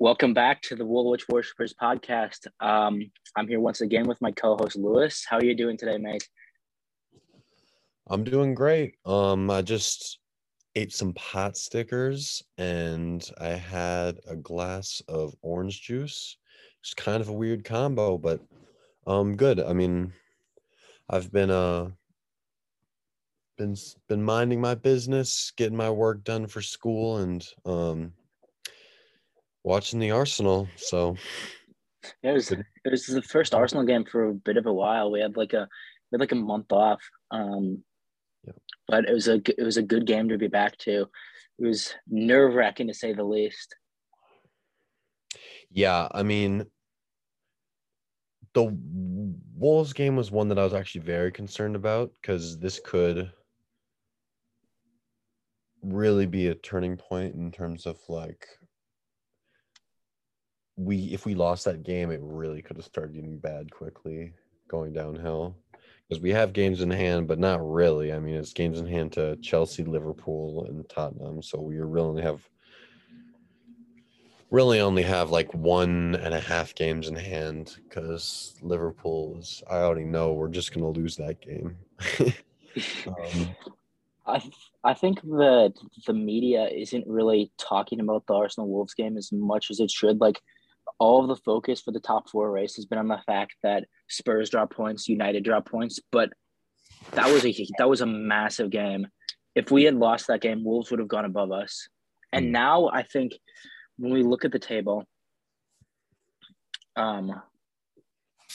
Welcome back to the Woolwich Worshippers podcast. Um, I'm here once again with my co-host Lewis. How are you doing today, mate? I'm doing great. Um, I just ate some pot stickers and I had a glass of orange juice. It's kind of a weird combo, but um, good. I mean, I've been uh been been minding my business, getting my work done for school, and um watching the Arsenal. So yeah, it was it was the first Arsenal game for a bit of a while. We had like a we had like a month off. Um, yeah. but it was a it was a good game to be back to. It was nerve wracking to say the least. Yeah, I mean, the Wolves game was one that I was actually very concerned about because this could really be a turning point in terms of like we if we lost that game, it really could have started getting bad quickly, going downhill. Because we have games in hand, but not really. I mean, it's games in hand to Chelsea, Liverpool, and Tottenham. So we really only have really only have like one and a half games in hand because Liverpool is. I already know we're just gonna lose that game. um, I I think that the media isn't really talking about the Arsenal Wolves game as much as it should. Like all of the focus for the top four race has been on the fact that Spurs drop points, United drop points, but that was a that was a massive game. If we had lost that game, Wolves would have gone above us. And mm. now I think when we look at the table, um,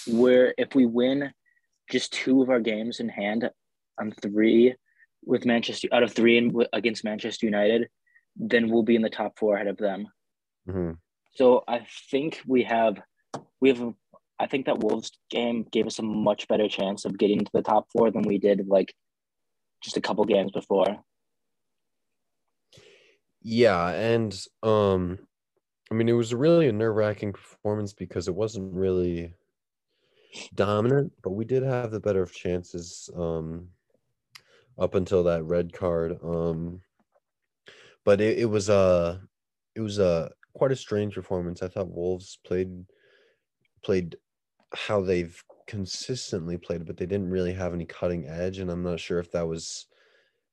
where if we win just two of our games in hand on three with Manchester out of three in, against Manchester United, then we'll be in the top four ahead of them. Mm-hmm. So I think we have we have I think that Wolves game gave us a much better chance of getting to the top four than we did like just a couple games before. Yeah, and um I mean it was really a nerve-wracking performance because it wasn't really dominant, but we did have the better of chances um up until that red card. Um but it, it was a it was a quite a strange performance. I thought Wolves played played how they've consistently played, but they didn't really have any cutting edge, and I'm not sure if that was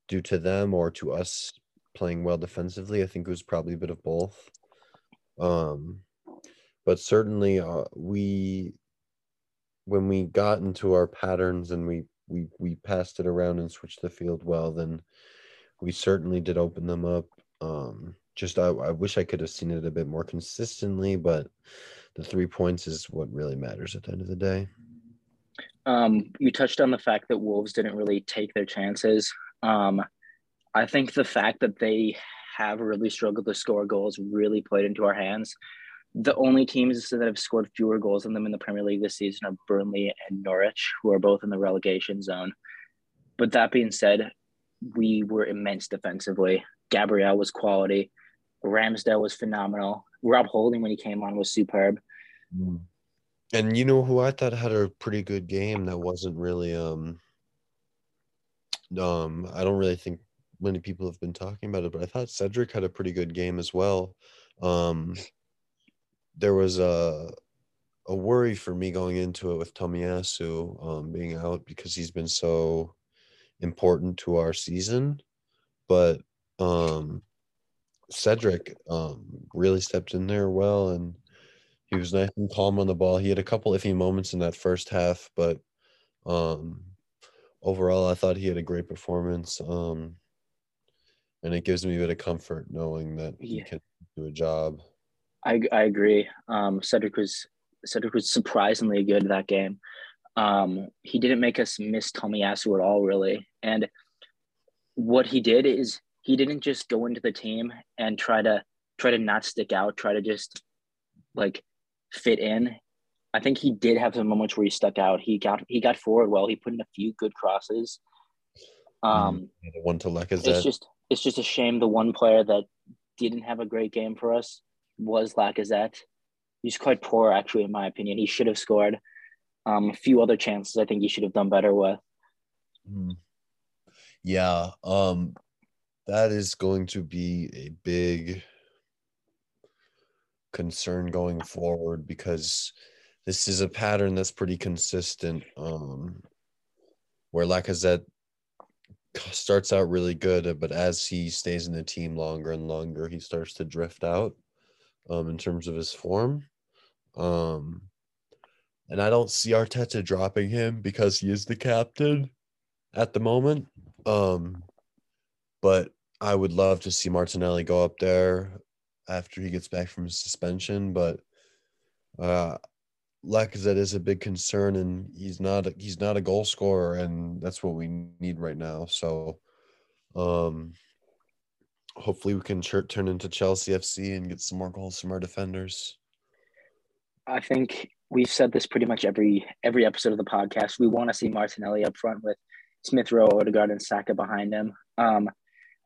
due to them or to us playing well defensively. I think it was probably a bit of both. Um, but certainly uh, we when we got into our patterns and we we we passed it around and switched the field well, then we certainly did open them up. Um, just I, I wish I could have seen it a bit more consistently, but the three points is what really matters at the end of the day. Um, you touched on the fact that Wolves didn't really take their chances. Um, I think the fact that they have really struggled to score goals really played into our hands. The only teams that have scored fewer goals than them in the Premier League this season are Burnley and Norwich, who are both in the relegation zone. But that being said, we were immense defensively. Gabriel was quality. Ramsdale was phenomenal. Rob Holding when he came on was superb. Mm. And you know who I thought had a pretty good game that wasn't really um um I don't really think many people have been talking about it, but I thought Cedric had a pretty good game as well. Um there was a a worry for me going into it with Tomiyasu um, being out because he's been so important to our season. But um, Cedric um, really stepped in there well, and he was nice and calm on the ball. He had a couple iffy moments in that first half, but um, overall, I thought he had a great performance. Um, and it gives me a bit of comfort knowing that he can do a job. I I agree. Um, Cedric was Cedric was surprisingly good that game. Um, he didn't make us miss Tommy Tomiyasu at all, really. And what he did is he didn't just go into the team and try to try to not stick out, try to just like fit in. I think he did have some moments where he stuck out. He got he got forward well. He put in a few good crosses. Um, the one to Lacazette. It's just it's just a shame the one player that didn't have a great game for us was Lacazette. He's quite poor, actually, in my opinion. He should have scored. Um, a few other chances I think he should have done better with. Mm. Yeah. Um, that is going to be a big concern going forward because this is a pattern that's pretty consistent. Um, where Lacazette starts out really good, but as he stays in the team longer and longer, he starts to drift out um, in terms of his form. Um, and I don't see Arteta dropping him because he is the captain at the moment. Um, but I would love to see Martinelli go up there after he gets back from suspension. But uh, Lacazette is a big concern, and he's not he's not a goal scorer, and that's what we need right now. So, um, hopefully, we can turn into Chelsea FC and get some more goals from our defenders. I think we've said this pretty much every every episode of the podcast. We want to see Martinelli up front with Smith Rowe, Odegaard, and Saka behind him. Um,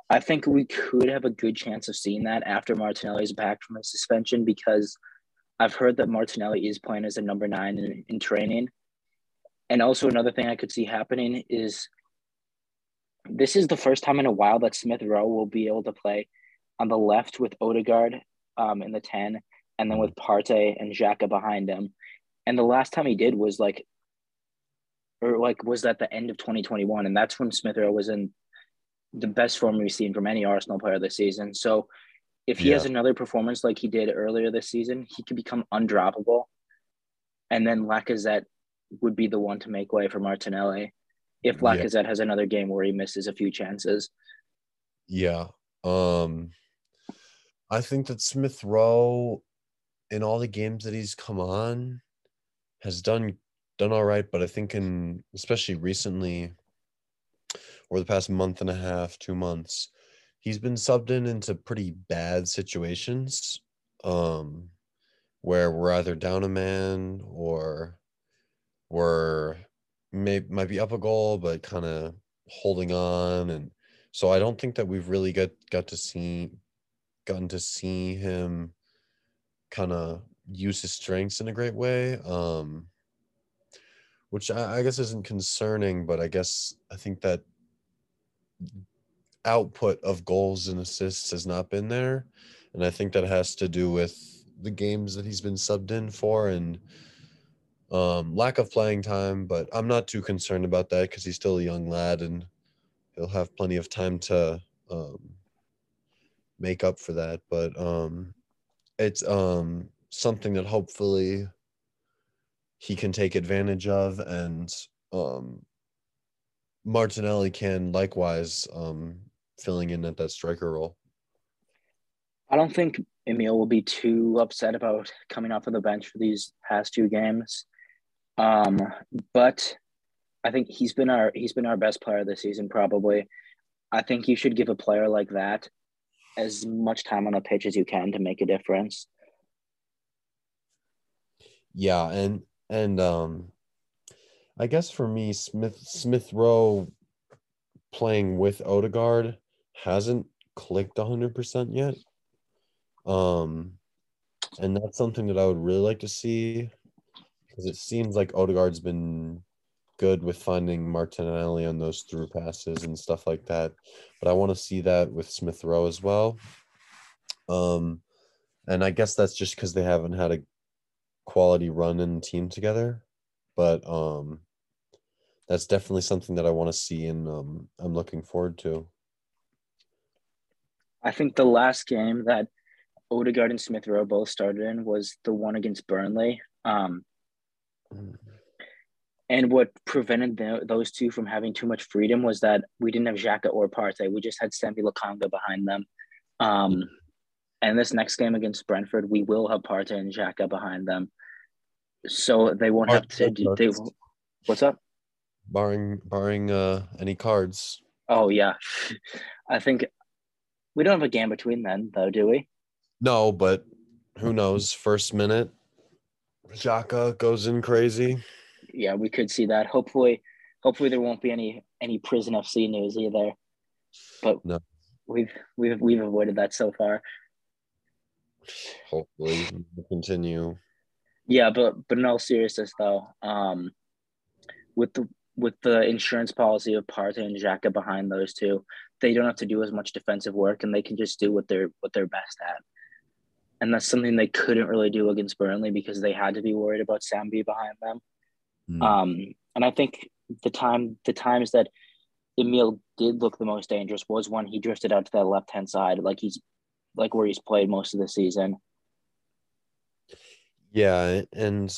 I think we could have a good chance of seeing that after Martinelli's back from his suspension because I've heard that Martinelli is playing as a number nine in, in training. And also another thing I could see happening is this is the first time in a while that Smith Rowe will be able to play on the left with Odegaard um, in the 10 and then with Partey and Xhaka behind him. And the last time he did was like or like was at the end of 2021 and that's when Smith Rowe was in the best form we've seen from any Arsenal player this season. So if he yeah. has another performance like he did earlier this season, he could become undroppable. And then Lacazette would be the one to make way for Martinelli if Lacazette yeah. has another game where he misses a few chances. Yeah. Um I think that Smith Rowe in all the games that he's come on has done done all right, but I think in especially recently over the past month and a half, two months, he's been subbed in into pretty bad situations um, where we're either down a man or we're may might be up a goal but kind of holding on. And so I don't think that we've really got got to see gotten to see him kind of use his strengths in a great way um which I, I guess isn't concerning but I guess I think that output of goals and assists has not been there. And I think that has to do with the games that he's been subbed in for and um, lack of playing time. But I'm not too concerned about that because he's still a young lad and he'll have plenty of time to um, make up for that. But um, it's um, something that hopefully he can take advantage of and um, Martinelli can likewise um, filling in at that striker role. I don't think Emil will be too upset about coming off of the bench for these past two games. Um, but I think he's been our he's been our best player this season probably. I think you should give a player like that as much time on the pitch as you can to make a difference. Yeah, and and um I guess for me Smith Smith Rowe playing with Odegaard hasn't clicked 100% yet. Um, and that's something that I would really like to see because it seems like Odegaard's been good with finding Martinelli on those through passes and stuff like that. But I want to see that with Smith Rowe as well. Um, and I guess that's just because they haven't had a quality run in team together. But um, that's definitely something that I want to see and um, I'm looking forward to. I think the last game that Odegaard and Smith Rowe both started in was the one against Burnley. Um, and what prevented the, those two from having too much freedom was that we didn't have Xhaka or Partey. We just had Sambi Lokonga behind them. Um, and this next game against Brentford, we will have Partey and Xhaka behind them. So they won't have to. Do, they, what's up? Barring barring uh, any cards. Oh yeah, I think we don't have a game between then, though, do we? No, but who knows? First minute, Xhaka goes in crazy. Yeah, we could see that. Hopefully, hopefully there won't be any any prison FC news either. But no. we've we've we've avoided that so far. Hopefully, we'll continue. Yeah, but but in all seriousness, though, um, with the with the insurance policy of Partey and Xhaka behind those two, they don't have to do as much defensive work and they can just do what they're what they're best at. and that's something they couldn't really do against Burnley because they had to be worried about Sambi behind them. Mm. Um, and I think the time the times that Emil did look the most dangerous was when he drifted out to that left hand side, like he's like where he's played most of the season. Yeah, and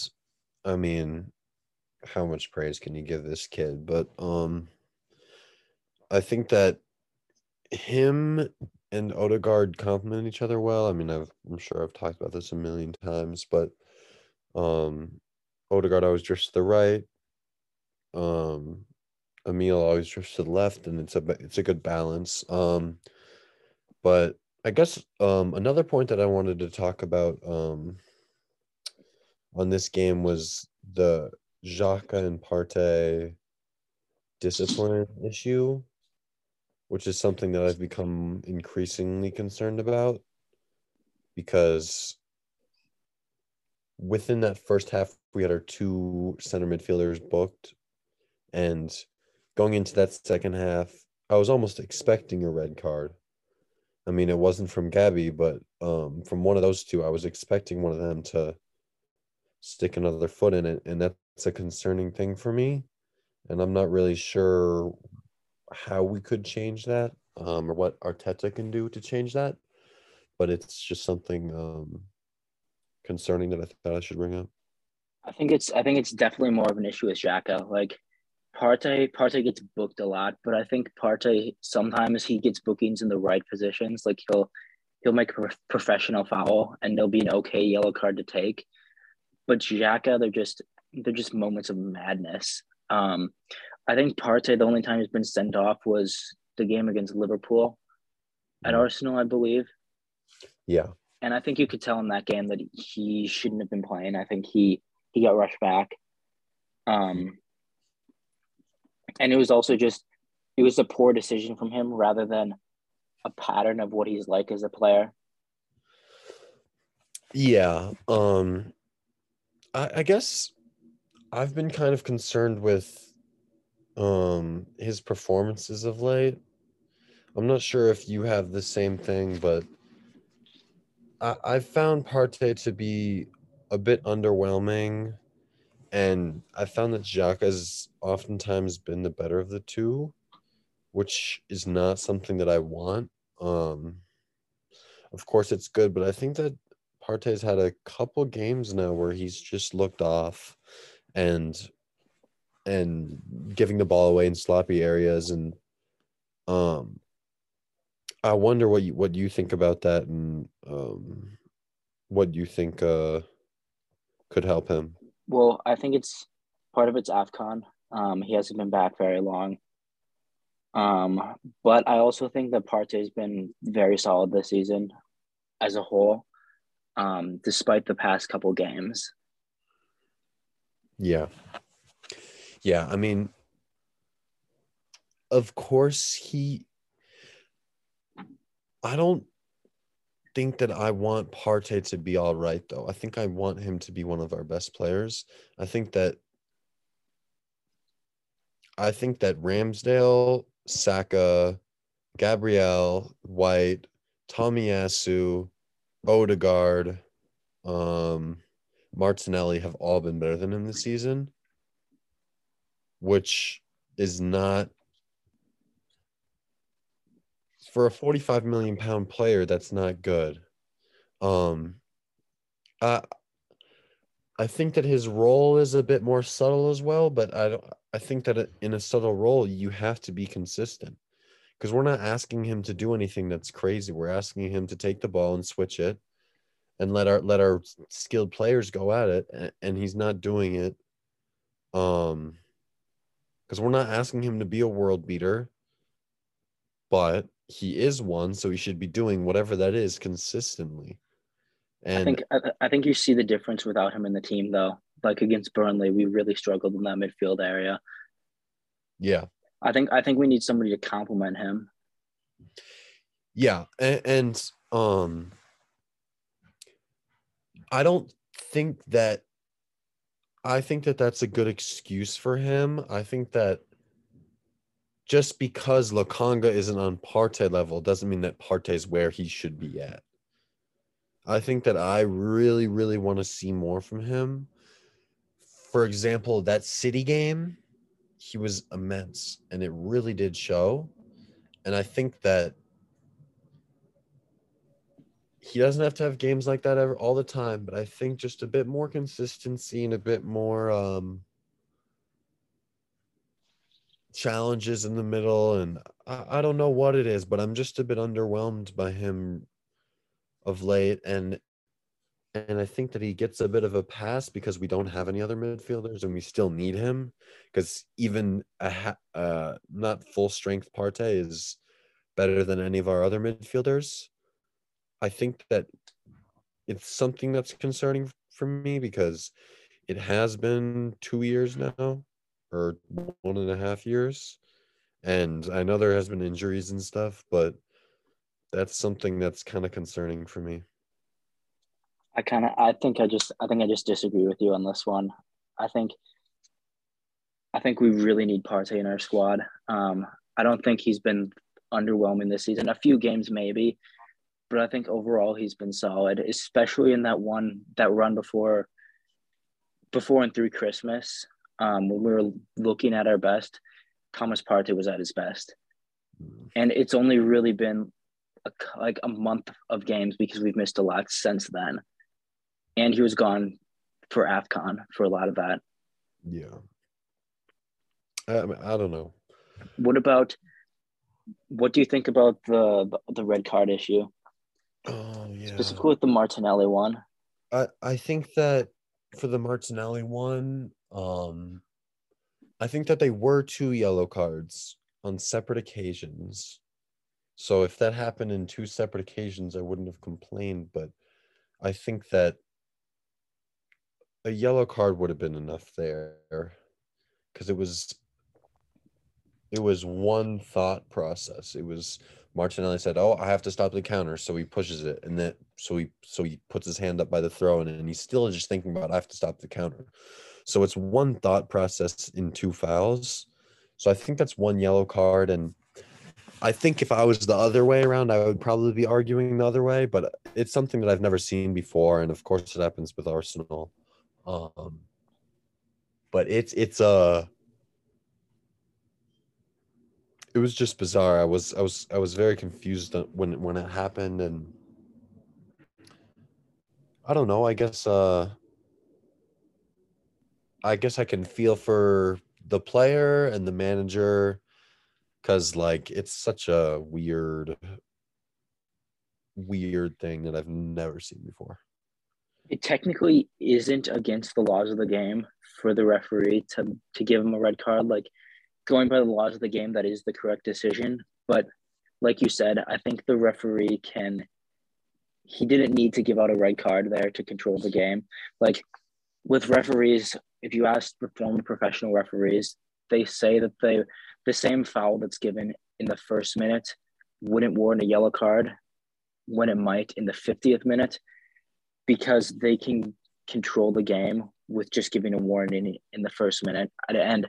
I mean, how much praise can you give this kid? But um I think that him and Odegaard complement each other well. I mean, I've, I'm sure I've talked about this a million times, but um, Odegaard always drifts to the right. Um, Emil always drifts to the left, and it's a it's a good balance. Um, but I guess um, another point that I wanted to talk about um, on this game was the Xhaka and Partey discipline issue which is something that I've become increasingly concerned about because within that first half, we had our two center midfielders booked. And going into that second half, I was almost expecting a red card. I mean, it wasn't from Gabby, but um, from one of those two, I was expecting one of them to stick another foot in it. And that's a concerning thing for me. And I'm not really sure how we could change that um, or what Arteta can do to change that. But it's just something um, concerning that I thought I should bring up. I think it's I think it's definitely more of an issue with Xhaka. Like Partey, Partey gets booked a lot, but I think Partey sometimes he gets bookings in the right positions. Like he'll he'll make a professional foul and there'll be an okay yellow card to take. But Xhaka, they're just they're just moments of madness. Um, I think Partey, the only time he's been sent off was the game against Liverpool at mm. Arsenal, I believe. Yeah. And I think you could tell in that game that he shouldn't have been playing. I think he he got rushed back. Um and it was also just it was a poor decision from him rather than a pattern of what he's like as a player. Yeah. Um I, I guess I've been kind of concerned with um his performances of late. I'm not sure if you have the same thing, but I I found Partey to be a bit underwhelming, and I found that Xhaka has oftentimes been the better of the two, which is not something that I want. Um, of course, it's good, but I think that Partey's had a couple games now where he's just looked off, and and giving the ball away in sloppy areas and um I wonder what you what you think about that and um what you think uh could help him. Well, I think it's part of it's AFCON. Um he hasn't been back very long. Um but I also think that Partey's been very solid this season as a whole. Um despite the past couple games. Yeah. Yeah, I mean, of course he. I don't think that I want Partey to be all right though. I think I want him to be one of our best players. I think that. I think that Ramsdale, Saka, Gabriel, White, Tommy Tomiyasu, Odegaard, um, Martinelli have all been better than him this season which is not for a 45 million pound player that's not good. Um i i think that his role is a bit more subtle as well but i don't i think that in a subtle role you have to be consistent. Because we're not asking him to do anything that's crazy. We're asking him to take the ball and switch it and let our let our skilled players go at it and he's not doing it um because we're not asking him to be a world beater, but he is one, so he should be doing whatever that is consistently. And I think I, I think you see the difference without him in the team, though. Like against Burnley, we really struggled in that midfield area. Yeah, I think I think we need somebody to complement him. Yeah, and, and um, I don't think that I think that that's a good excuse for him. I think that just because Lokonga isn't on Partey level doesn't mean that Partey's where he should be at. I think that I really, really want to see more from him. For example, that City game, he was immense and it really did show. And I think that he doesn't have to have games like that ever all the time, but I think just a bit more consistency and a bit more um challenges in the middle and I, I don't know what it is, but I'm just a bit underwhelmed by him of late and and I think that he gets a bit of a pass because we don't have any other midfielders and we still need him because even a ha- uh, not full strength Partey is better than any of our other midfielders. I think that it's something that's concerning for me because it has been two years now or one and a half years. And I know there has been injuries and stuff, but that's something that's kind of concerning for me. I kind of, I think I just, I think I just disagree with you on this one. I think, I think we really need Partey in our squad. Um, I don't think he's been underwhelming this season. A few games maybe, but I think overall he's been solid, especially in that one that run before before and through Christmas. Um, when we were looking at our best, Thomas Partey was at his best, and it's only really been a, like a month of games because we've missed a lot since then, and he was gone for Afcon for a lot of that. Yeah, I, mean, I don't know. What about what do you think about the the red card issue? Oh yeah. Specifically with the Martinelli one. I I think that for the Martinelli one, um I think that they were two yellow cards on separate occasions. So if that happened in two separate occasions, I wouldn't have complained, but I think that a yellow card would have been enough there because it was it was one thought process. It was Martinelli said, "Oh, I have to stop the counter," so he pushes it, and then so he so he puts his hand up by the throw, and, and he's still just thinking about, "I have to stop the counter." So it's one thought process in two fouls. So I think that's one yellow card, and I think if I was the other way around, I would probably be arguing the other way. But it's something that I've never seen before, and of course, it happens with Arsenal. Um, but it's it's a it was just bizarre. I was I was I was very confused when when it happened, and I don't know. I guess uh, I guess I can feel for the player and the manager because like it's such a weird weird thing that I've never seen before. It technically isn't against the laws of the game for the referee to to give him a red card. Like going by the laws of the game, that is the correct decision. But like you said, I think the referee can. He didn't need to give out a red card there to control the game. Like with referees, if you ask the former professional referees, they say that they the same foul that's given in the first minute wouldn't warrant a yellow card when it might in the 50th minute because they can control the game with just giving a warning in, the first minute. And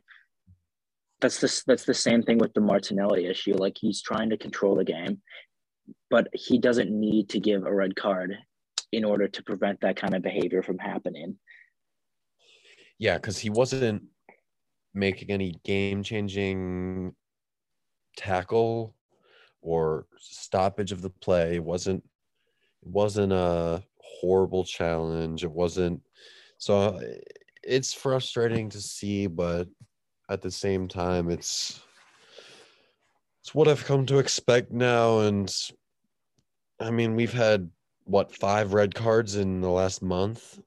that's the that's the same thing with the Martinelli issue. Like he's trying to control the game, but he doesn't need to give a red card in order to prevent that kind of behavior from happening. Yeah, because he wasn't making any game changing tackle or stoppage of the play. It wasn't it wasn't a horrible challenge. It wasn't so it's frustrating to see, but at the same time it's it's what I've come to expect now. And I mean we've had what five red cards in the last month?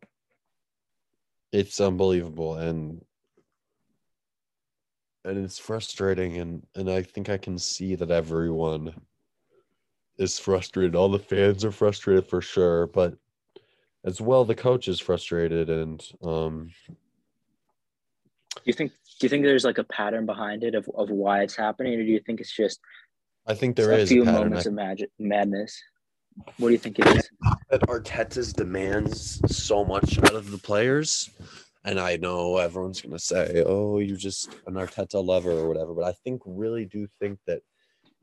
It's unbelievable. And and it's frustrating. And and I think I can see that everyone is frustrated. All the fans are frustrated for sure but as well the coach is frustrated. And um you think do you think there's like a pattern behind it of, of why it's happening, or do you think it's just I think there a is few a pattern. moments of magic madness? What do you think it is? that Arteta's demands so much out of the players. And I know everyone's gonna say, "Oh, you're just an Arteta lover or whatever," but I think really do think that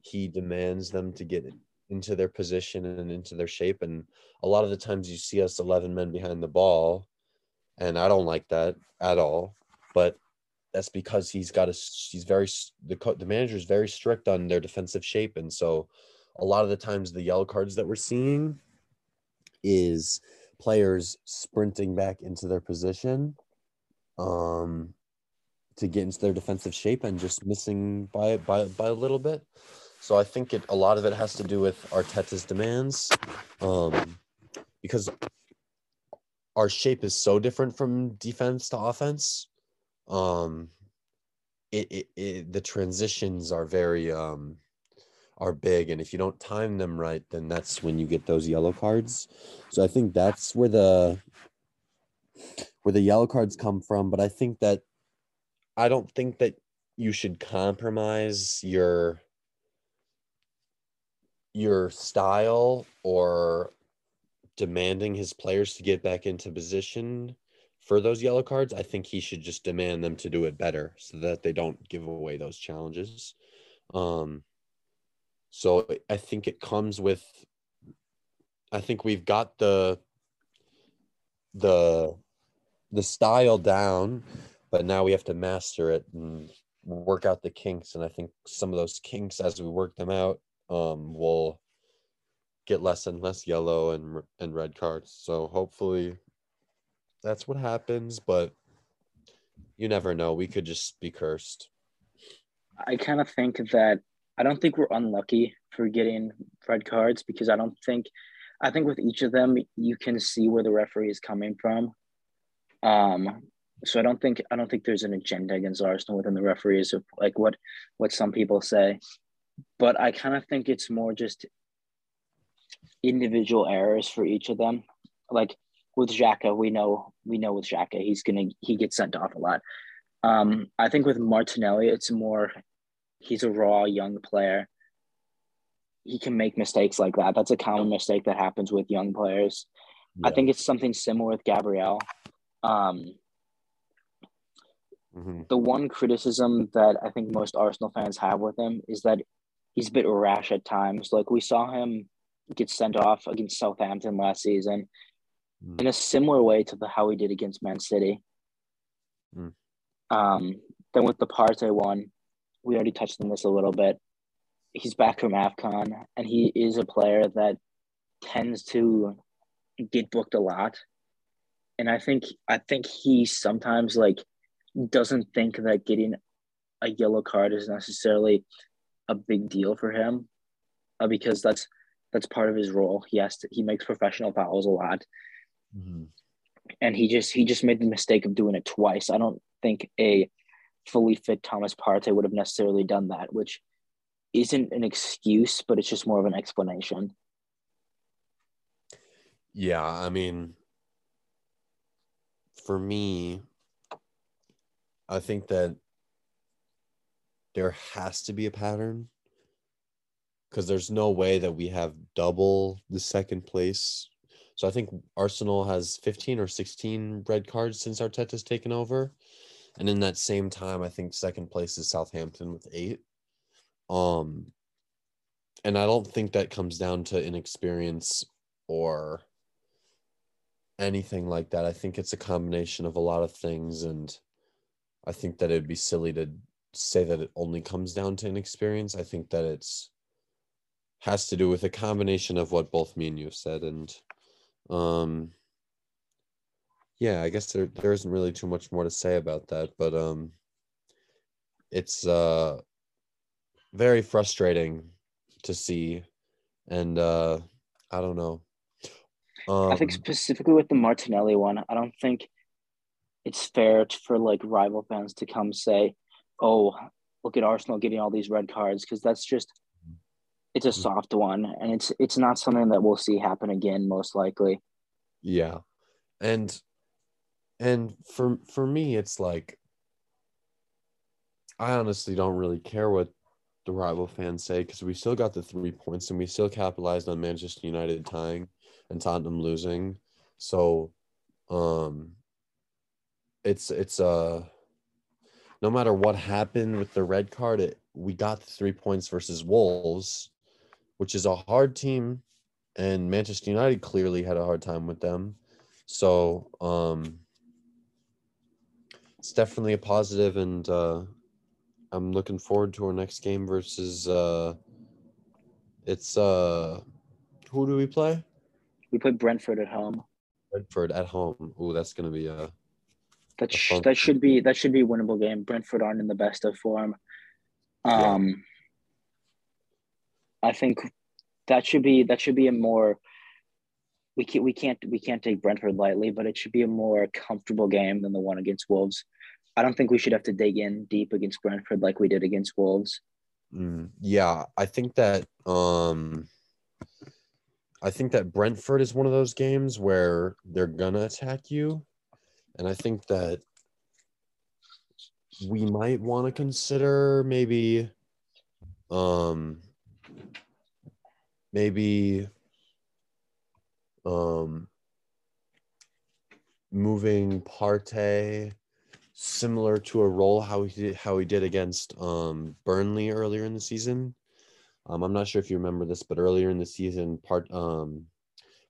he demands them to get into their position and into their shape. And a lot of the times you see us 11 men behind the ball. And I don't like that at all. But that's because he's got a, he's very, the, the manager is very strict on their defensive shape. And so a lot of the times the yellow cards that we're seeing is players sprinting back into their position um, to get into their defensive shape and just missing by by by a little bit. So I think it a lot of it has to do with Arteta's demands, um, because our shape is so different from defense to offense. Um, it, it, it the transitions are very um are big. And if you don't time them right then that's when you get those yellow cards. So i think that's where the where the yellow cards come from. But i think that i don't think that you should compromise your your style or demanding his players to get back into position for those yellow cards i think he should just demand them to do it better so that they don't give away those challenges um so I think it comes with I think we've got the the the style down, but now we have to master it and work out the kinks. And I think some of those kinks, as we work them out, um, will get less and less yellow and and red cards. So hopefully, that's what happens. But you never know. We could just be cursed. I kind of think that I don't think we're unlucky for getting red cards because I don't think I think with each of them you can see where the referee is coming from. Um, so I don't think I don't think there's an agenda against Arsenal within the referees of like what what some people say, but I kind of think it's more just individual errors for each of them. Like with Xhaka, we know we know with Xhaka he's gonna he gets sent off a lot. Um, I think with Martinelli, it's more he's a raw young player. He can make mistakes like that. That's a common mistake that happens with young players. Yeah. I think it's something similar with Gabriel. Um, mm-hmm. The one criticism that I think most Arsenal fans have with him is that he's a bit rash at times. Like we saw him get sent off against Southampton last season mm. in a similar way to the how we did against Man City. Mm. Um, then with the Partey one, we already touched on this a little bit. He's back from AFCON, and he is a player that tends to get booked a lot. And I think I think he sometimes like doesn't think that getting a yellow card is necessarily a big deal for him, uh, because that's that's part of his role. He has to he makes professional fouls a lot, mm-hmm. and he just he just made the mistake of doing it twice. I don't think a fully fit Thomas Partey would have necessarily done that, which isn't an excuse, but it's just more of an explanation. Yeah, I mean, for me, I think that there has to be a pattern because there's no way that we have double the second place. So I think Arsenal has 15 or 16 red cards since Arteta's taken over. And in that same time, I think second place is Southampton with eight. Um, and I don't think that comes down to inexperience or anything like that. I think it's a combination of a lot of things. And I think that it'd be silly to say that it only comes down to inexperience. I think that it's has to do with a combination of what both me and you said. And um yeah, I guess there there isn't really too much more to say about that, but um, it's uh very frustrating to see, and uh, I don't know. Um, I think um, specifically with the Martinelli one, I don't think it's fair for like rival fans to come say, "Oh, look at Arsenal getting all these red cards," because that's just it's a mm-hmm. soft one, and it's it's not something that we'll see happen again, most likely. Yeah, and and for for me it's like i honestly don't really care what the rival fans say because we still got the three points and we still capitalized on manchester united tying and tottenham losing so um it's it's uh no matter what happened with the red card it we got the three points versus wolves which is a hard team, and Manchester United clearly had a hard time with them. So um, it's definitely a positive, and uh, I'm looking forward to our next game versus. Uh, it's uh, who do we play? We play Brentford at home. Brentford at home. Ooh, that's gonna be a. That A sh- fun- that should be that should be a winnable game. Brentford aren't in the best of form. Um, I think that should be that should be a more. We can't we can't we can't take Brentford lightly, but it should be a more comfortable game than the one against Wolves. I don't think we should have to dig in deep against Brentford like we did against Wolves. Mm, yeah, I think that um I think that Brentford is one of those games where they're gonna attack you. And I think that we might want to consider maybe um maybe um moving Partey similar to a role how he did how he did against um Burnley earlier in the season. Um, I'm not sure if you remember this, but earlier in the season, part um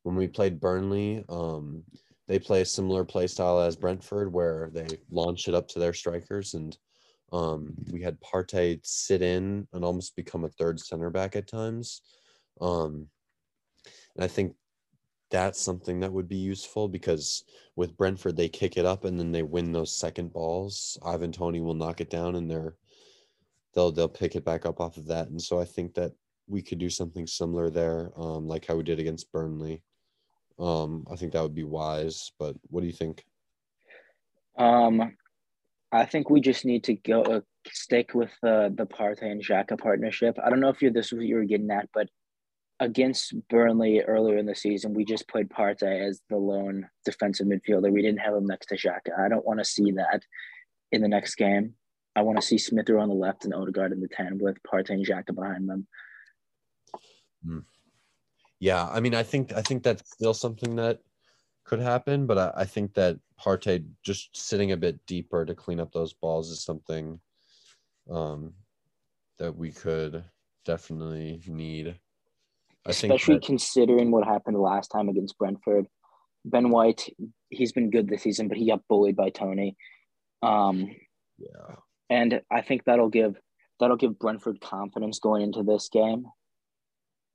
when we played Burnley, um they play a similar play style as Brentford where they launch it up to their strikers and um we had Partey sit in and almost become a third center back at times. Um and I think that's something that would be useful because with Brentford they kick it up and then they win those second balls. Ivan Toney will knock it down and they're they'll they'll pick it back up off of that. And so I think that we could do something similar there, um, like how we did against Burnley. Um, I think that would be wise. But what do you think? Um, I think we just need to go uh, stick with the the Partey and Xhaka partnership. I don't know if you're this is what you were getting at, but against Burnley earlier in the season, we just played Partey as the lone defensive midfielder. We didn't have him next to Xhaka. I don't want to see that in the next game. I want to see Smith Rowe on the left and Odegaard in the ten with Partey and Xhaka behind them. Yeah, I mean, I think I think that's still something that could happen, but I, I think that Partey just sitting a bit deeper to clean up those balls is something um, that we could definitely need. I Especially that- considering what happened last time against Brentford. Ben White, he's been good this season, but he got bullied by Toney. Um, yeah, and I think that'll give that'll give Brentford confidence going into this game.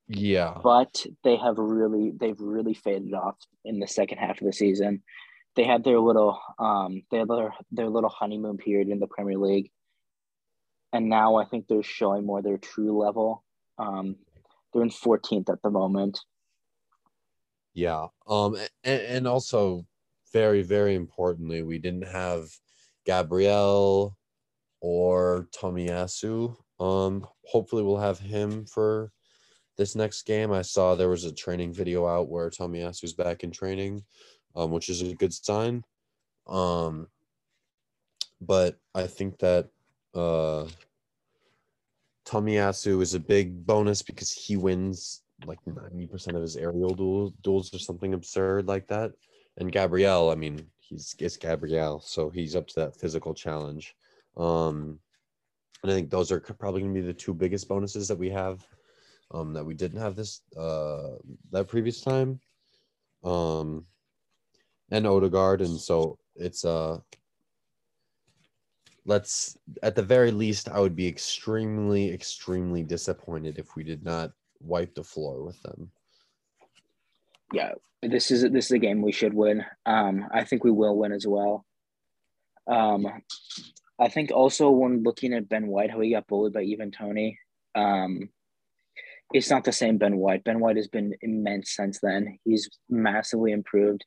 yeah, But they have really they've really faded off in the second half of the season. They had their little um they had their their little honeymoon period in the Premier League, and now I think they're showing more their true level. Um, they're in 14th at the moment. yeah. Um, and, and also very very importantly, we didn't have Gabriel or Tomiyasu. Um, hopefully we'll have him for this next game. I saw there was a training video out where Tomiyasu's back in training, um, which is a good sign. Um, but I think that uh, Tomiyasu is a big bonus because he wins like 90% of his aerial duel, duels or something absurd like that. And Gabriel, I mean, he's it's Gabriel, so he's up to that physical challenge. Um, and I think those are probably going to be the two biggest bonuses that we have um, that we didn't have this uh, that previous time. Um, and Odegaard, and so it's uh let's at the very least I would be extremely extremely disappointed if we did not wipe the floor with them. Yeah, this is this is a game we should win. Um, I think we will win as well. Um, I think also when looking at Ben White, how he got bullied by Ivan Toney, um, it's not the same Ben White. Ben White has been immense since then. He's massively improved.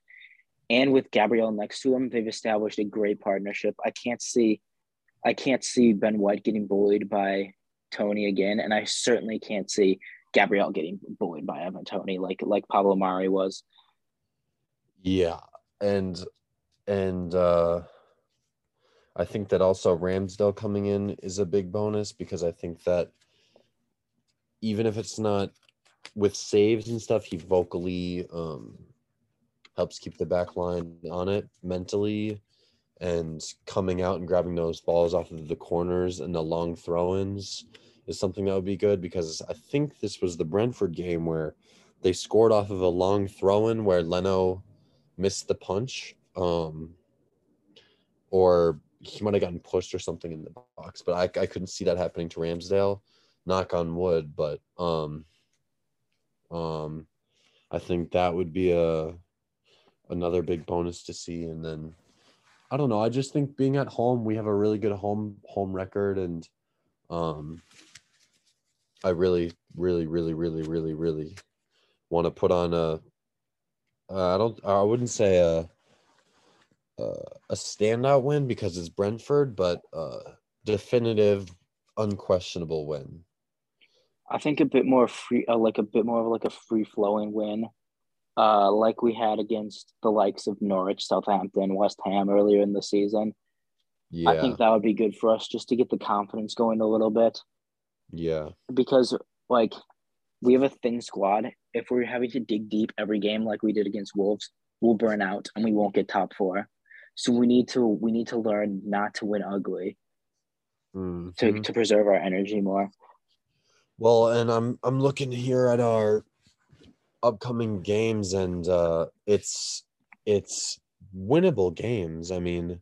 And with Gabriel next to him, they've established a great partnership. I can't see I can't see Ben White getting bullied by Toney again. And I certainly can't see Gabriel getting bullied by Ivan Toney like like Pablo Mari was. Yeah, and and uh I think that also Ramsdale coming in is a big bonus because I think that even if it's not with saves and stuff, he vocally um helps keep the back line on it mentally and coming out and grabbing those balls off of the corners and the long throw-ins is something that would be good because I think this was the Brentford game where they scored off of a long throw in where Leno missed the punch. Um, or he might have gotten pushed or something in the box, but I, I couldn't see that happening to Ramsdale. Knock on wood, but um, um, I think that would be a another big bonus to see. And then I don't know. I just think being at home, we have a really good home home record, and um, I really, really, really, really, really, really want to put on a. Uh, I don't. I wouldn't say a a standout win because it's Brentford, but uh, definitive, unquestionable win. I think a bit more free, uh, like a bit more of like a free flowing win, uh, like we had against the likes of Norwich, Southampton, West Ham earlier in the season. Yeah. I think that would be good for us just to get the confidence going a little bit. Yeah. Because like we have a thin squad. If we're having to dig deep every game like we did against Wolves, we'll burn out and we won't get top four. So we need to we need to learn not to win ugly mm-hmm. to to preserve our energy more. Well, and I'm I'm looking here at our upcoming games and uh it's it's winnable games. I mean,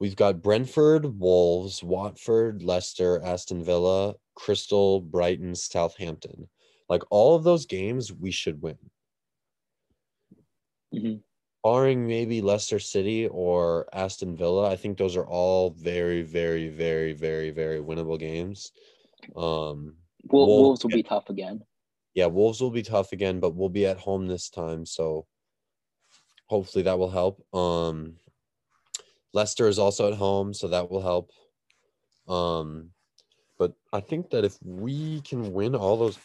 we've got Brentford, Wolves, Watford, Leicester, Aston Villa, Crystal, Brighton, Southampton. Like all of those games we should win. Mm-hmm barring maybe Leicester City or Aston Villa, I think those are all very, very, very, very, very winnable games. Um, Wolves, Wolves will be tough again. Yeah, Wolves will be tough again, but we'll be at home this time, so hopefully that will help. Um, Leicester is also at home, so that will help. Um, but I think that if we can win all those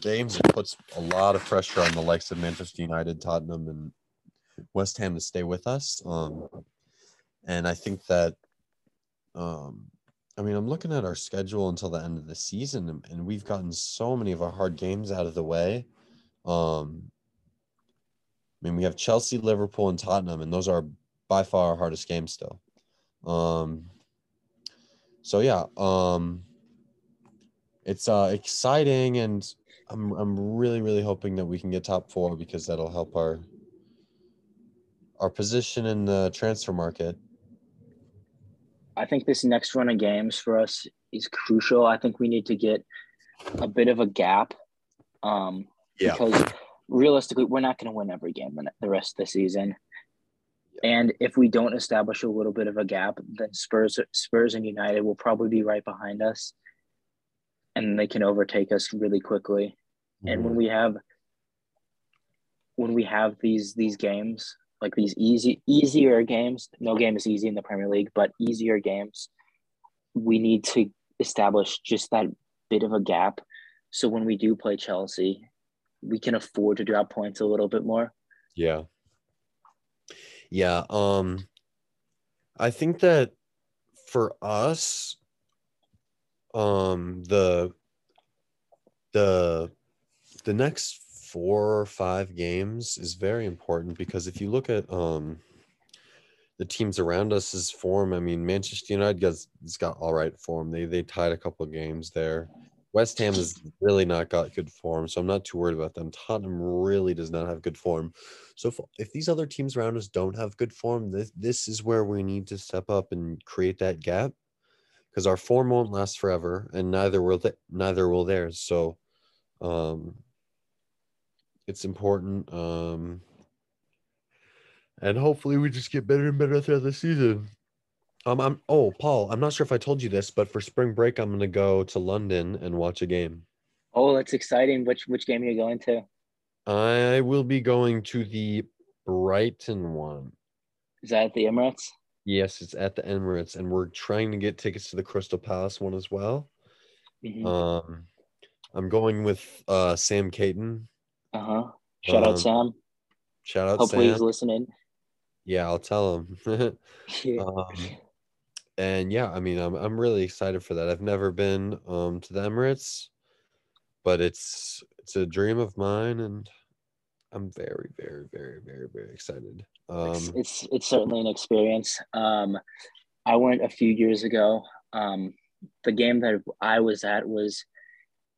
games, it puts a lot of pressure on the likes of Manchester United, Tottenham, and West Ham to stay with us. Um, and I think that, um, I mean, I'm looking at our schedule until the end of the season, and, we've gotten so many of our hard games out of the way. Um, I mean, we have Chelsea, Liverpool, and Tottenham, and those are by far our hardest games still. Um, so yeah, um, it's uh, exciting, and I'm I'm really really hoping that we can get top four because that'll help our our position in the transfer market? I think this next run of games for us is crucial. I think we need to get a bit of a gap um, yeah. because realistically, we're not going to win every game the rest of the season. And if we don't establish a little bit of a gap, then Spurs, Spurs and United will probably be right behind us, and they can overtake us really quickly. Mm. And when mm-hmm. we have when we have these these games, like these easy easier games. No game is easy in the Premier League, but easier games. We need to establish just that bit of a gap, so when we do play Chelsea, we can afford to drop points a little bit more. Yeah. Yeah. Um, I think that for us, um, the the the next four or five games is very important because if you look at um, the teams around us us's form, I mean, Manchester United has, has got all right form. They they tied a couple of games there. West Ham has really not got good form, so I'm not too worried about them. Tottenham really does not have good form. So if, if these other teams around us don't have good form, this this is where we need to step up and create that gap because our form won't last forever, and neither will th- neither will theirs. So um, it's important. Um, and hopefully we just get better and better throughout the season. Um, I'm oh Paul, I'm not sure if I told you this, but for spring break, I'm gonna go to London and watch a game. Oh, that's exciting! Which which game are you going to? I will be going to the Brighton one. Is that at the Emirates? Yes, it's at the Emirates, and we're trying to get tickets to the Crystal Palace one as well. Mm-hmm. Um, I'm going with uh Sam Caton, uh huh. Shout um, out Sam. Shout out Sam. Hopefully Sam. he's listening. Yeah, I'll tell him. um, and yeah, I mean, I'm I'm really excited for that. I've never been um to the Emirates, but it's it's a dream of mine, and I'm very, very, very, very, very excited. Um, it's, it's it's certainly an experience. Um, I went a few years ago. Um, the game that I was at was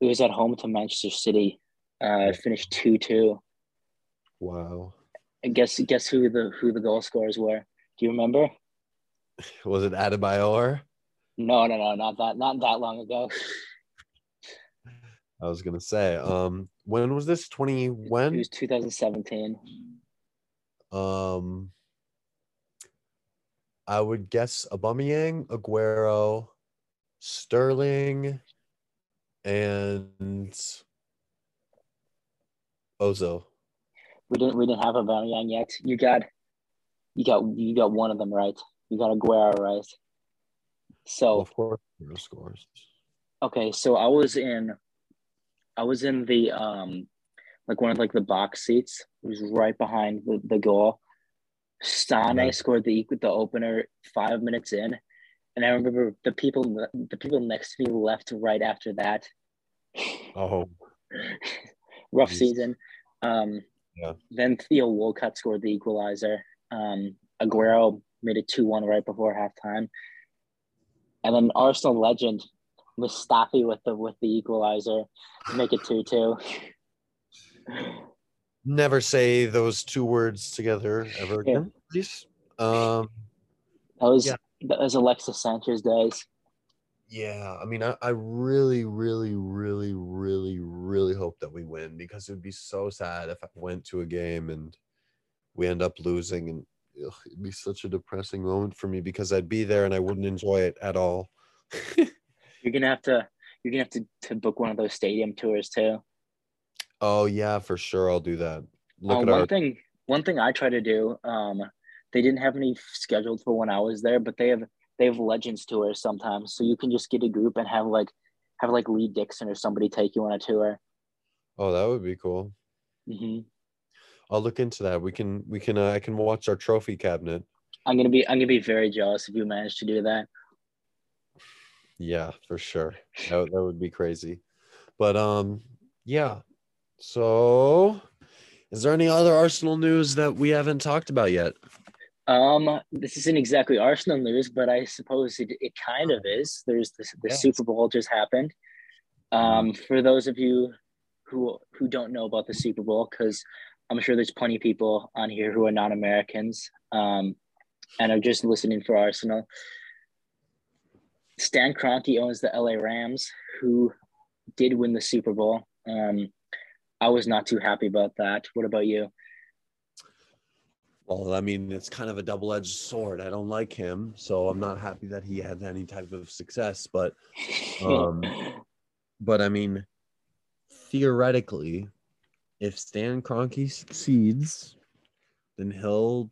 it was at home to Manchester City. Uh, finished two two. Wow. And guess guess who the who the goal scorers were? Do you remember? Was it Adebayor? No, no, no, not that not that long ago. I was gonna say, um, when was this? Twenty when? It was 2017. Um, I would guess Aubameyang, Aguero, Sterling, and Ozo. We didn't we didn't have a Aubameyang yet. You got you got you got one of them right. You got Aguero right. So of course, scores. Okay, so I was in I was in the um like one of like the box seats. It was right behind the, the goal. Sane yeah. scored the the opener five minutes in, and I remember the people the people next to me left right after that. Oh, rough Jeez. season. Um, yeah. Then Theo Walcott scored the equalizer. Um, Aguero made it two one right before halftime, and then Arsenal legend Mustafi with the with the equalizer make it two two. Never say those two words together ever again, yeah. please. Um, that was yeah. that was Alexis Sanchez days. Yeah, I mean, I, I really, really, really, really, really hope that we win because it would be so sad if I went to a game and we end up losing, and ugh, it'd be such a depressing moment for me because I'd be there and I wouldn't enjoy it at all. you're gonna have to you're gonna have to, to book one of those stadium tours too. Oh yeah, for sure. I'll do that. Look um, one our... thing. One thing I try to do. Um, they didn't have any scheduled for when I was there, but they have they have legends tours sometimes, so you can just get a group and have like have like Lee Dixon or somebody take you on a tour. Oh, that would be cool. Mm-hmm. I'll look into that. We can we can uh, I can watch our trophy cabinet. I'm gonna be I'm gonna be very jealous if you manage to do that. Yeah, for sure. That, that would be crazy. But um yeah. So is there any other Arsenal news that we haven't talked about yet? Um, this isn't exactly Arsenal news, but I suppose it, it kind of is. There's the, the yeah. Super Bowl just happened. Um, for those of you who who don't know about the Super Bowl, because I'm sure there's plenty of people on here who are not Americans um, and are just listening for Arsenal. Stan Kroenke owns the LA Rams, who did win the Super Bowl. Um, I was not too happy about that. What about you? Well, I mean, it's kind of a double-edged sword. I don't like him, so I'm not happy that he had any type of success. But, um, but I mean, theoretically, if Stan Kroenke succeeds, then he'll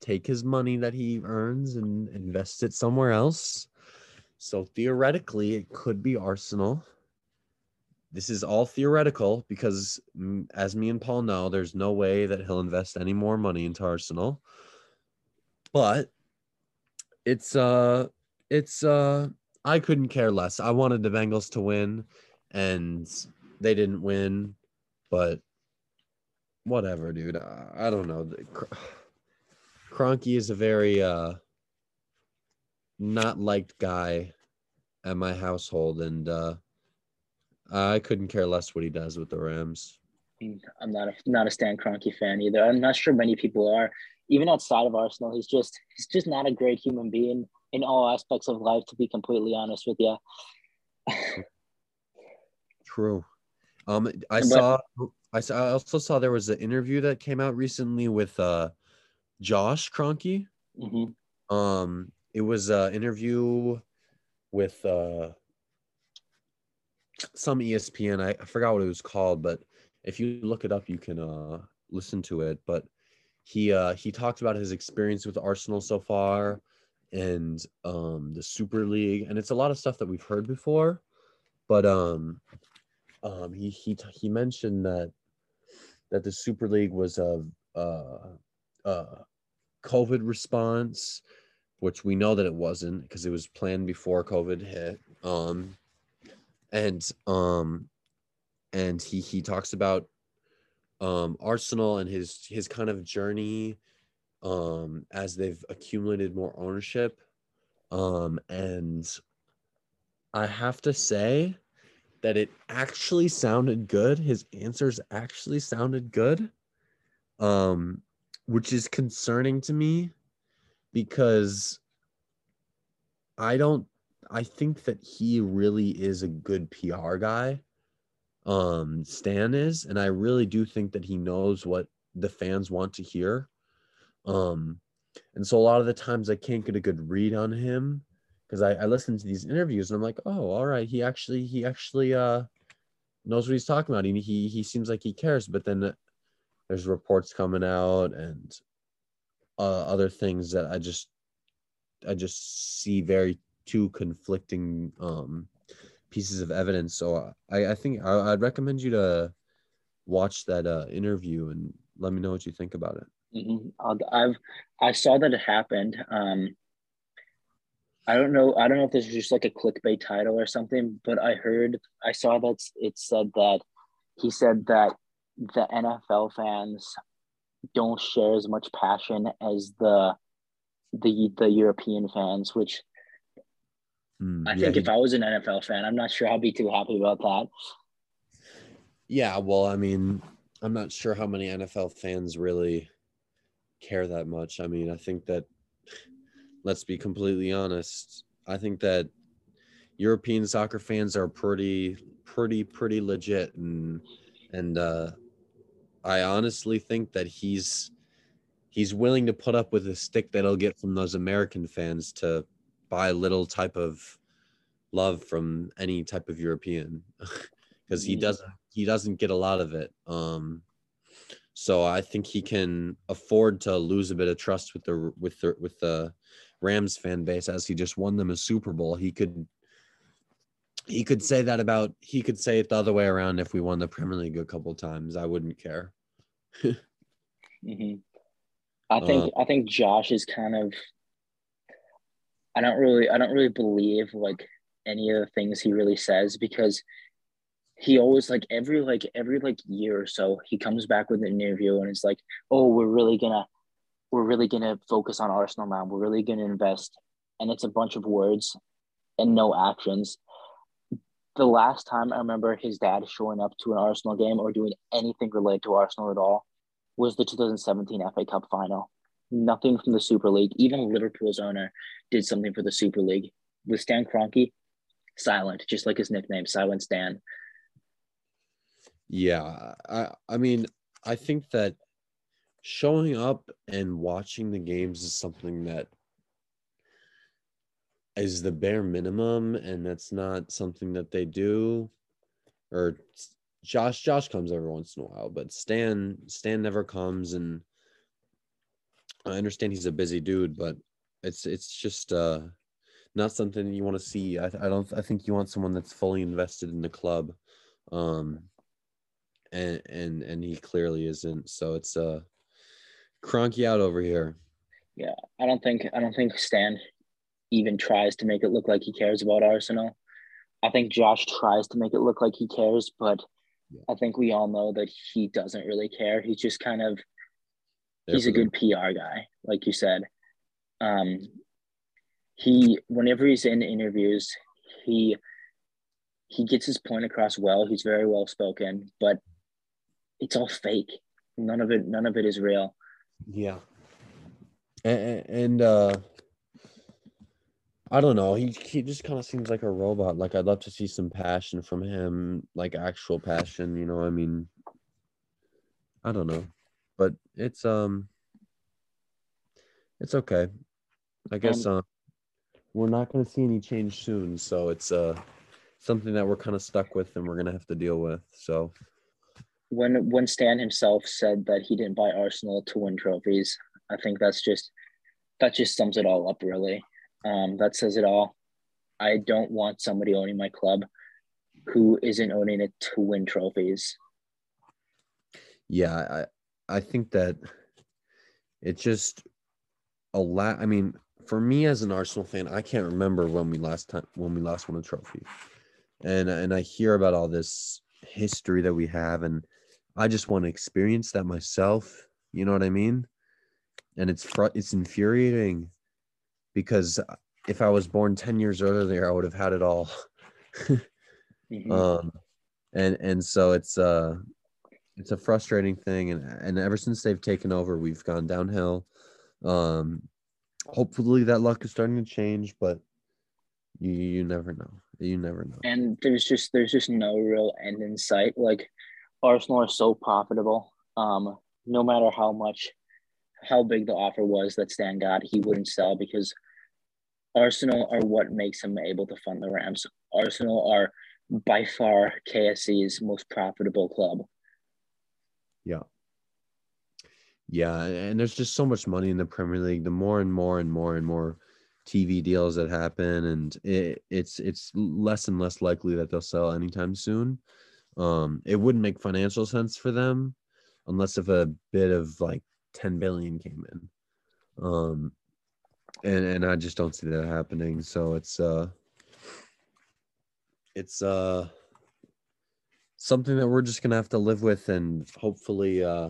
take his money that he earns and invest it somewhere else. So theoretically, it could be Arsenal. This is all theoretical because, as me and Paul know, there's no way that he'll invest any more money into Arsenal. But it's uh, it's uh, I couldn't care less. I wanted the Bengals to win, and they didn't win. But whatever, dude. I, I don't know. Kroenke is a very uh not liked guy at my household, and uh, I couldn't care less what he does with the Rams. I'm not a not a Stan Kroenke fan either. I'm not sure many people are. Even outside of Arsenal, he's just he's just not a great human being in all aspects of life. To be completely honest with you. True. Um, I but, saw. I saw. I also saw there was an interview that came out recently with uh, Josh Kroenke. Mm-hmm. Um, it was an interview with uh, some ESPN. I, I forgot what it was called, but if you look it up, you can uh, listen to it. But he uh, he talked about his experience with Arsenal so far and um, the Super League, and it's a lot of stuff that we've heard before. But um, um, he he he mentioned that that the Super League was a, a, a COVID response which we know that it wasn't because it was planned before COVID hit. Um, and um, and he he talks about um, Arsenal and his his kind of journey um, as they've accumulated more ownership. Um, and I have to say that it actually sounded good. His answers actually sounded good. Um, which is concerning to me because I don't I think that he really is a good PR guy. Um, Stan is, and I really do think that he knows what the fans want to hear. Um, and so a lot of the times I can't get a good read on him because I, I listen to these interviews and I'm like, oh, all right, he actually he actually uh knows what he's talking about. He he he seems like he cares, but then there's reports coming out and uh, other things that I just I just see very two conflicting um pieces of evidence. So I I think I, I'd recommend you to watch that uh, interview and let me know what you think about it. Mm-hmm. I've I saw that it happened. Um, I don't know. I don't know if this is just like a clickbait title or something, but I heard I saw that it said that he said that the NFL fans don't share as much passion as the the the European fans, which mm, I yeah, think he, if I was an NFL fan, I'm not sure I'd be too happy about that. Yeah, well, I mean, I'm not sure how many NFL fans really care that much. I mean, I think that let's be completely honest. I think that European soccer fans are pretty pretty pretty legit and and uh I honestly think that he's he's willing to put up with a stick that he'll get from those American fans to buy a little type of love from any type of European because he doesn't he doesn't get a lot of it. Um, so I think he can afford to lose a bit of trust with the with the with the Rams fan base as he just won them a Super Bowl. He could he could say that about he could say it the other way around if we won the Premier League a couple times. I wouldn't care. mm-hmm. I think uh, I think Josh is kind of I don't really I don't really believe like any of the things he really says because he always like every like every like year or so he comes back with an interview and it's like oh we're really gonna we're really gonna focus on Arsenal now. We're really gonna invest. And it's a bunch of words and no actions. The last time I remember his dad showing up to an Arsenal game or doing anything related to Arsenal at all was the 2017 FA Cup final. Nothing from the Super League. Even Liverpool's owner did something for the Super League. With Stan Kroenke, silent, just like his nickname, Silent Stan. Yeah, I I mean, I think that showing up and watching the games is something that is the bare minimum and that's not something that they do or Josh Josh comes every once in a while but Stan Stan never comes and I understand he's a busy dude but it's it's just uh not something you want to see I, I don't I think you want someone that's fully invested in the club um and and and he clearly isn't so it's uh Kroenke out over here yeah I don't think I don't think Stan even tries to make it look like he cares about Arsenal. I think Josh tries to make it look like he cares, but. I think we all know that he doesn't really care. He's just kind of he's a good PR guy, like you said. Um, he whenever he's in interviews, he he gets his point across well. He's very well spoken, but it's all fake. None of it, none of it is real. Yeah, and, and uh, I don't know. He he just kind of seems like a robot. Like I'd love to see some passion from him, like actual passion. You know, I mean, I don't know, but it's um, it's okay. I guess um, uh, we're not going to see any change soon, so it's uh something that we're kind of stuck with, and we're gonna have to deal with. So when when Stan himself said that he didn't buy Arsenal to win trophies, I think that's just that just sums it all up, really. Um, that says it all. I don't want somebody owning my club who isn't owning it to win trophies. Yeah, I think that it just a lot. I mean, for me as an Arsenal fan, I can't remember when we last time when we last won a trophy, and and I hear about all this history that we have, and I just want to experience that myself. You know what I mean? And it's fr- it's infuriating because if I was born 10 years earlier, I would have had it all. Mhm. um and and so it's uh it's a frustrating thing and and ever since they've taken over we've gone downhill um hopefully that luck is starting to change but you you never know you never know and there's just there's just no real end in sight. Like Arsenal are so profitable. Um, no matter how much, how big the offer was that Stan got, he wouldn't sell because Arsenal are what makes him able to fund the Rams. Arsenal are by far KSE's most profitable club. Yeah. Yeah, and there's just so much money in the premier league. The more and more and more and more tv deals that happen and it, it's it's less and less likely that they'll sell anytime soon. Um it wouldn't make financial sense for them unless if a bit of like 10 billion came in. Um and and i just don't see that happening. So it's uh it's uh something that we're just gonna have to live with and hopefully uh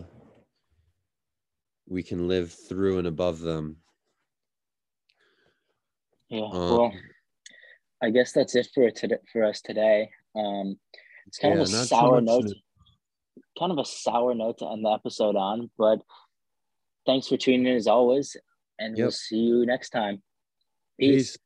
we can live through and above them Yeah. Um, well, I guess that's it for today for us today. Um, it's kind of a Yeah, not too sour note. to- Kind of a sour note to end the episode on, but thanks for tuning in as always, and we'll see you next time. Peace. Peace.